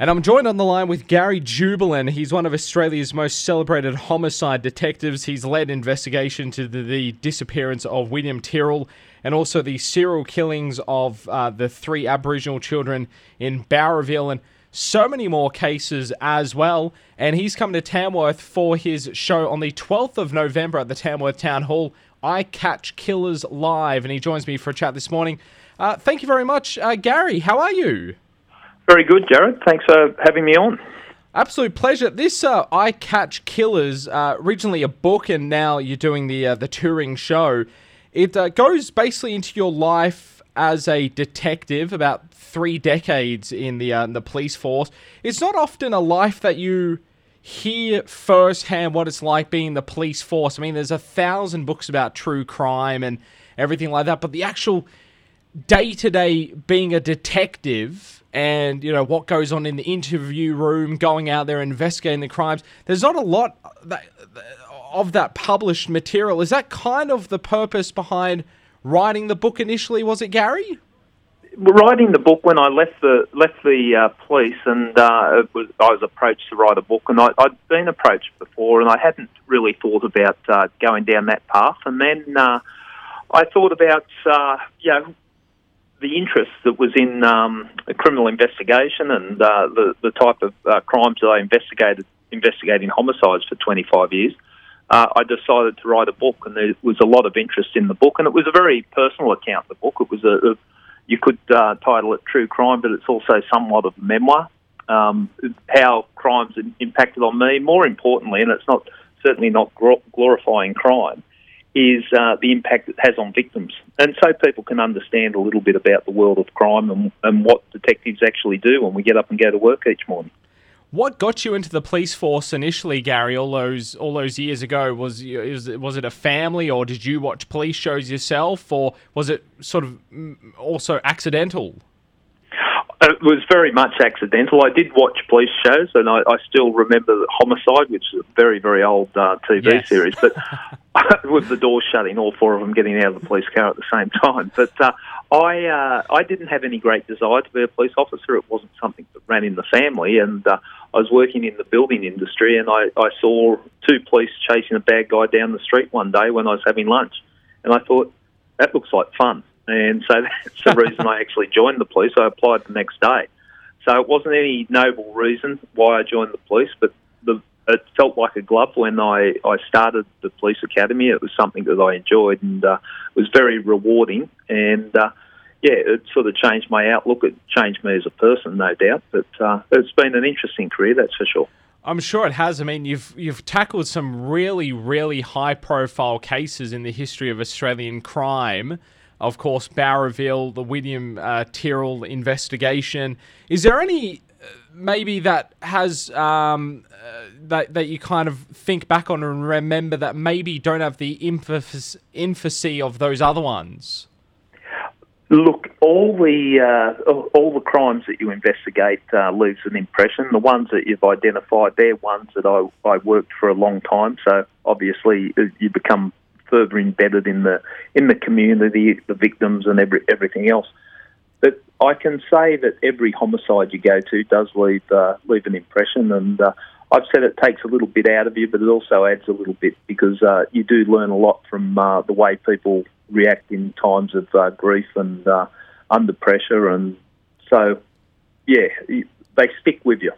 And I'm joined on the line with Gary Jubelin. He's one of Australia's most celebrated homicide detectives. He's led investigation to the, the disappearance of William Tyrrell and also the serial killings of uh, the three Aboriginal children in Bowraville and so many more cases as well. And he's coming to Tamworth for his show on the 12th of November at the Tamworth Town Hall. I Catch Killers Live, and he joins me for a chat this morning. Uh, thank you very much, uh, Gary. How are you? Very good, Jared. Thanks for having me on. Absolute pleasure. This uh, I Catch Killers, uh, originally a book, and now you're doing the uh, the touring show. It uh, goes basically into your life as a detective, about three decades in the uh, the police force. It's not often a life that you hear firsthand what it's like being in the police force. I mean, there's a thousand books about true crime and everything like that, but the actual day to day being a detective and you know what goes on in the interview room, going out there investigating the crimes. There's not a lot of that published material. Is that kind of the purpose behind writing the book initially? Was it Gary? Writing the book when I left the left the uh, police, and uh, was, I was approached to write a book, and I, had been approached before, and I hadn't really thought about uh, going down that path. And then uh, I thought about, uh, you know, the interest that was in um, criminal investigation and uh, the the type of uh, crimes that I investigated investigating homicides for 25 years, uh, I decided to write a book, and there was a lot of interest in the book, and it was a very personal account. The book it was a, a you could uh, title it true crime, but it's also somewhat of a memoir. Um, how crimes impacted on me. More importantly, and it's not certainly not glorifying crime is uh, the impact it has on victims. And so people can understand a little bit about the world of crime and, and what detectives actually do when we get up and go to work each morning. What got you into the police force initially, Gary? All those all those years ago was was it, was it a family, or did you watch police shows yourself, or was it sort of mm, also accidental? It was very much accidental. I did watch police shows, and I, I still remember Homicide, which is a very, very old uh, TV yes. series. But with the doors shutting, all four of them getting out of the police car at the same time. But uh, I, uh, I didn't have any great desire to be a police officer. It wasn't something that ran in the family, and uh, I was working in the building industry, and I, I saw two police chasing a bad guy down the street one day when I was having lunch, and I thought that looks like fun and so that's the reason I actually joined the police. I applied the next day, so it wasn't any noble reason why I joined the police, but the, it felt like a glove when I, I started the police academy. It was something that I enjoyed and uh, was very rewarding, and uh, yeah, it sort of changed my outlook. It changed me as a person, no doubt. But uh, it's been an interesting career, that's for sure. I'm sure it has. I mean, you've you've tackled some really, really high profile cases in the history of Australian crime of course, Bowraville, the William uh, Tyrrell investigation. Is there any uh, maybe that has um, uh, that that you kind of think back on and remember that maybe don't have the infancy of those other ones? Look, all the uh, all the crimes that you investigate uh, leaves an impression. The ones that you've identified, they're ones that I I worked for a long time. So obviously, you become further embedded in the in the community, the victims, and every, everything else. But I can say that every homicide you go to does leave uh, leave an impression, and uh, I've said it takes a little bit out of you, but it also adds a little bit because uh, you do learn a lot from uh, the way people react in times of uh, grief and uh, under pressure, and so yeah, they stick with you.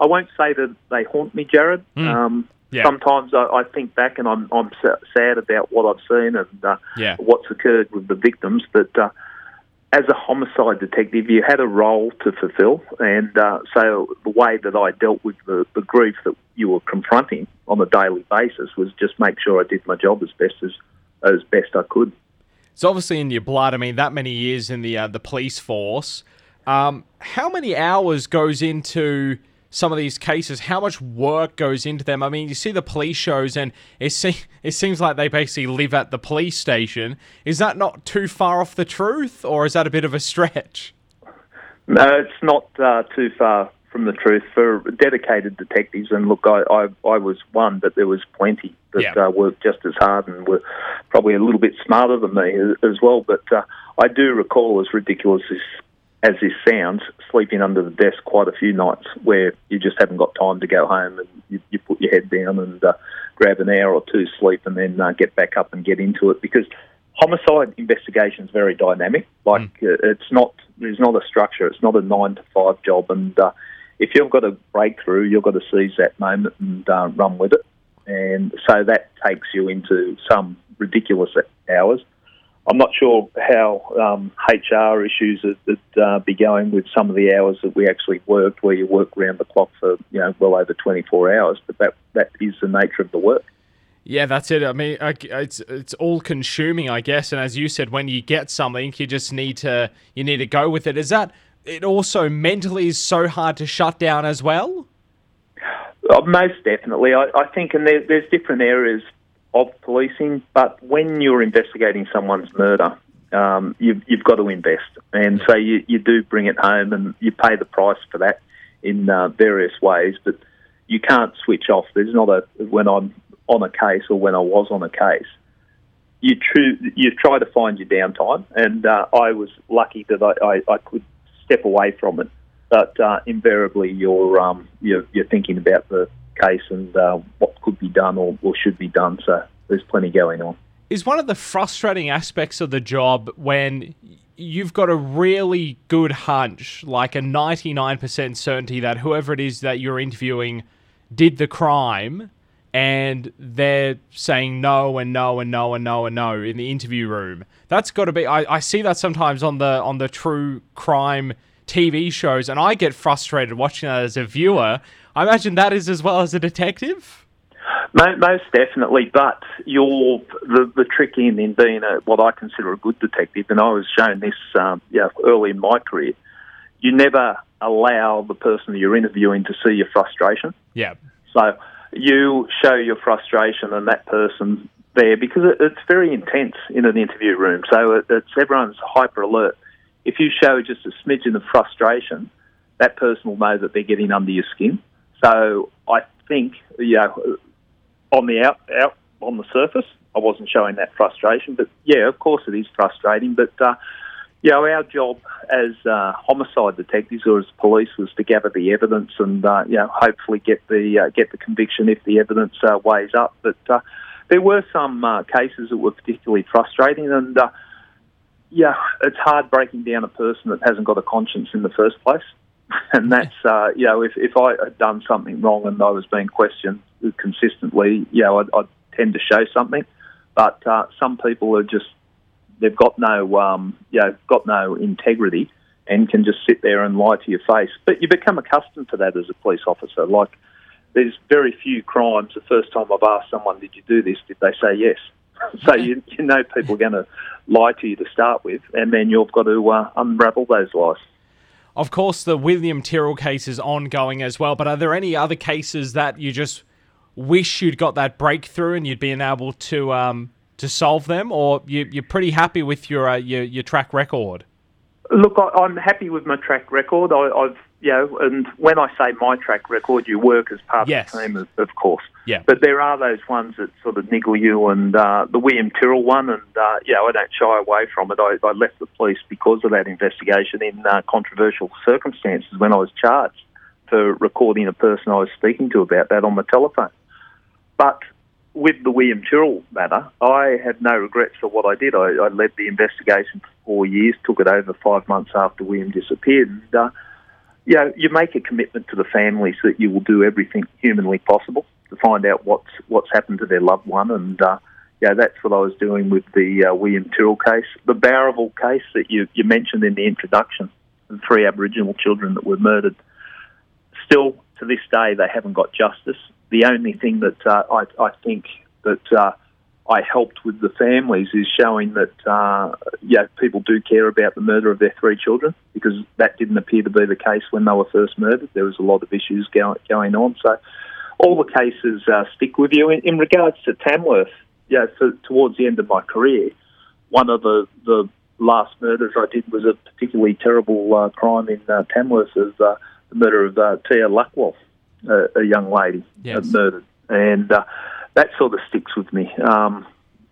I won't say that they haunt me, Jared. Mm. Um, yeah. Sometimes I, I, think back and I'm I'm sad about what I've seen and uh, yeah. what's occurred with the victims. But uh, as a homicide detective, you had a role to fulfil, and uh, so the way that I dealt with the, the grief that you were confronting on a daily basis was just make sure I did my job as best as as best I could. It's obviously in your blood. I mean, that many years in the uh, the police force. Um, how many hours goes into some of these cases, how much work goes into them. I mean, you see the police shows, and it, se- it seems like they basically live at the police station. Is that not too far off the truth, or is that a bit of a stretch? No, it's not uh, too far from the truth. For dedicated detectives, and look, I, I, I was one, but there was plenty that yeah. uh, worked just as hard and were probably a little bit smarter than me as, as well. But uh, I do recall, as ridiculous as as this sounds, sleeping under the desk quite a few nights where you just haven't got time to go home and you, you put your head down and uh, grab an hour or two sleep and then uh, get back up and get into it because homicide investigation is very dynamic. Like mm. it's not there's not a structure. It's not a nine to five job. And uh, if you've got a breakthrough, you've got to seize that moment and uh, run with it. And so that takes you into some ridiculous hours. I'm not sure how um, HR issues would uh, be going with some of the hours that we actually worked, where you work around the clock for you know well over 24 hours. But that that is the nature of the work. Yeah, that's it. I mean, it's it's all consuming, I guess. And as you said, when you get something, you just need to you need to go with it. Is that it? Also, mentally is so hard to shut down as well. Uh, most definitely, I, I think, and there, there's different areas of policing, but when you're investigating someone's murder, um, you've, you've got to invest, and so you, you do bring it home, and you pay the price for that in uh, various ways, but you can't switch off. There's not a when I'm on a case or when I was on a case, you you try to find your downtime, and uh, I was lucky that I, I, I, could step away from it. But uh, invariably, you're, um, you're, you're thinking about the case and uh, what could be done or, or should be done. So there's plenty going on. Is one of the frustrating aspects of the job when you've got a really good hunch, like a 99% certainty that whoever it is that you're interviewing did the crime, and they're saying no and no and no and no and no in the interview room. That's got to be. I, I see that sometimes on the on the true crime TV shows, and I get frustrated watching that as a viewer. I imagine that is as well as a detective. Most definitely, but you're the the trick in in being a, what I consider a good detective, and I was shown this um, yeah early in my career. You never allow the person you're interviewing to see your frustration. Yeah. So you show your frustration and that person there because it's very intense in an interview room. So it's everyone's hyper alert. If you show just a smidgen of frustration, that person will know that they're getting under your skin. So I think, you know, on the out, out on the surface, I wasn't showing that frustration. But yeah, of course it is frustrating. But uh, you know, our job as uh, homicide detectives or as police was to gather the evidence and uh, you know hopefully get the uh, get the conviction if the evidence uh, weighs up. But uh, there were some cases that were particularly frustrating, and yeah, it's hard breaking down a person that hasn't got a conscience in the first place. and that's you know if if I had done something wrong and I was being questioned consistently, you know, I'd, I'd tend to show something. But some people are just they've got no, um, you know, got no integrity and can just sit there and lie to your face. But you become accustomed to that as a police officer. Like, there's very few crimes. The first time I've asked someone, "Did you do this?" Did they say yes? so you, you know people are going to lie to you to start with, and then you've got to uh, unravel those lies. Of course, the William Tyrrell case is ongoing as well. But are there any other cases that you just wish you'd got that breakthrough and you'd been able to um, to solve them, or you, are pretty happy with your, uh, your, your track record? Look, I, am happy with my track record. I, have you know, and when I say my track record, you work as part yes. of the team, of, of, course. Yeah. But there are those ones that sort of niggle you, and uh, the William Tyrrell one, and uh, yeah, I don't shy away from it. I, I left the police because of that investigation in uh, controversial circumstances when I was charged for recording a person I was speaking to about that on the telephone. But with the William Tyrrell matter, I had no regrets for what I did. I, I, led the investigation for four years, took it over five months after William disappeared. And, uh, you know, you make a commitment to the families that you will do everything humanly possible to find out what's what's happened to their loved one. And, uh, yeah, that's what I was doing with the uh, William Tyrrell case. The Bowraville case that you, you mentioned in the introduction, the three Aboriginal children that were murdered, still to this day they haven't got justice the only thing that uh, I, I, think that uh, I helped with the families is showing that uh, yeah people do care about the murder of their three children because that didn't appear to be the case when they were first murdered. There was a lot of issues go, going on. So all the cases uh, stick with you. In, in regards to Tamworth, yeah, so towards the end of my career, one of the the last murders I did was a particularly terrible uh, crime in uh, Tamworth of uh, the murder of uh, Tia Luckwell a, a young lady yes. murdered, and uh, that sort of sticks with me. Um,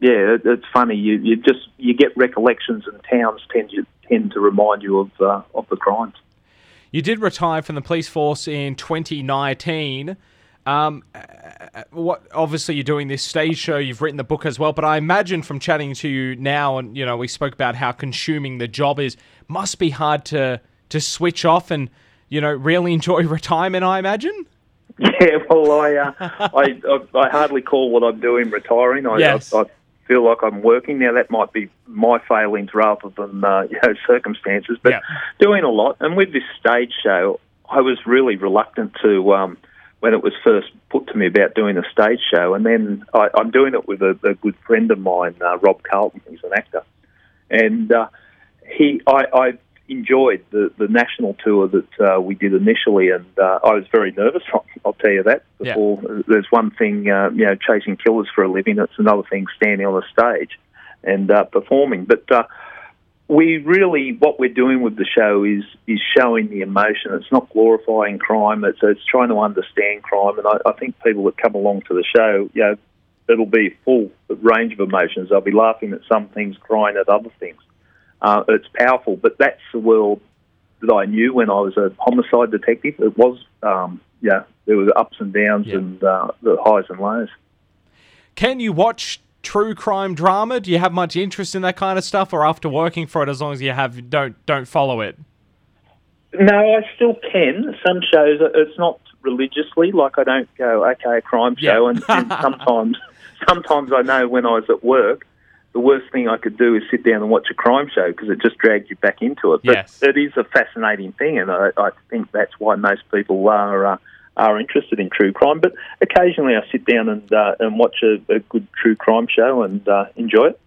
yeah, it, it's funny. You you just you get recollections, and towns tend to tend to remind you of uh, of the crimes. You did retire from the police force in 2019. Um, uh, what obviously you're doing this stage show, you've written the book as well, but I imagine from chatting to you now, and you know we spoke about how consuming the job is, must be hard to to switch off and you know really enjoy retirement. I imagine. Yeah, well, I, uh, I, I I hardly call what I'm doing retiring. I, Yes. I, I feel like I'm working now. That might be my failings rather than uh, you know circumstances, but Yeah. doing a lot. And with this stage show, I was really reluctant to um, when it was first put to me about doing a stage show, and then I, I'm doing it with a, a good friend of mine, uh, Rob Carlton. He's an actor, and uh, he I, I enjoyed the, the national tour that uh, we did initially, and uh, I was very nervous. I'll, I'll tell you that. Yeah. Before there's one thing, uh, you know, chasing killers for a living. It's another thing standing on a stage and uh, performing. But uh, we really, what we're doing with the show is is showing the emotion. It's not glorifying crime. It's it's trying to understand crime, and I, I think people that come along to the show, you know, it'll be a full range of emotions. They'll be laughing at some things, crying at other things. Uh, it's powerful, but that's the world that I knew when I was a homicide detective. It was, um, yeah, there were ups and downs Yeah. and uh, the highs and lows. Can you watch true crime drama? Do you have much interest in that kind of stuff, or after working for it, as long as you have don't don't follow it? No, I still can. Some shows, it's not religiously. Like I don't go, okay, a crime Yeah. show, and, and sometimes, sometimes I know when I was at work, the worst thing I could do is sit down and watch a crime show because it just drags you back into it. But Yes. it is a fascinating thing, and I, I think that's why most people are uh, are interested in true crime. But occasionally, I sit down and uh, and watch a, a good true crime show and uh, enjoy it.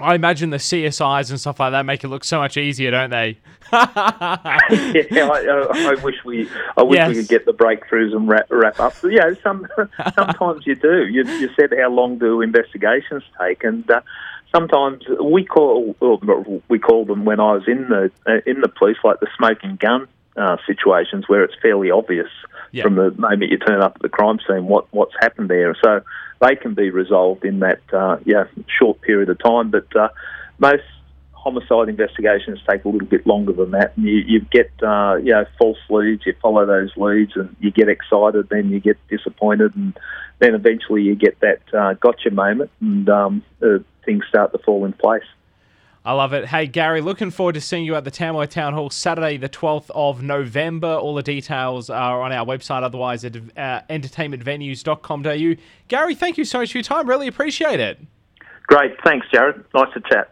I imagine the CSIs and stuff like that make it look so much easier, don't they? yeah, I, I, I wish we, I wish Yes. we could get the breakthroughs and wrap, wrap up. But, yeah, some sometimes you do. You, you said how long do investigations take, and uh, sometimes we call we call them when I was in the uh, in the police, like the smoking gun uh, situations where it's fairly obvious from the moment you turn up at the crime scene what what's happened there. So they can be resolved in that uh, yeah short period of time, but uh, most homicide investigations take a little bit longer than that. And you, you get, uh, you know, false leads, you follow those leads and you get excited, then you get disappointed, and then eventually you get that uh, gotcha moment and um, uh, things start to fall in place. I love it. Hey, Gary, looking forward to seeing you at the Tamworth Town Hall Saturday, the 12th of November. All the details are on our website, otherwise at uh, entertainmentvenues.com.au. Gary, thank you so much for your time. Really appreciate it. Great. Thanks, Jared. Nice to chat.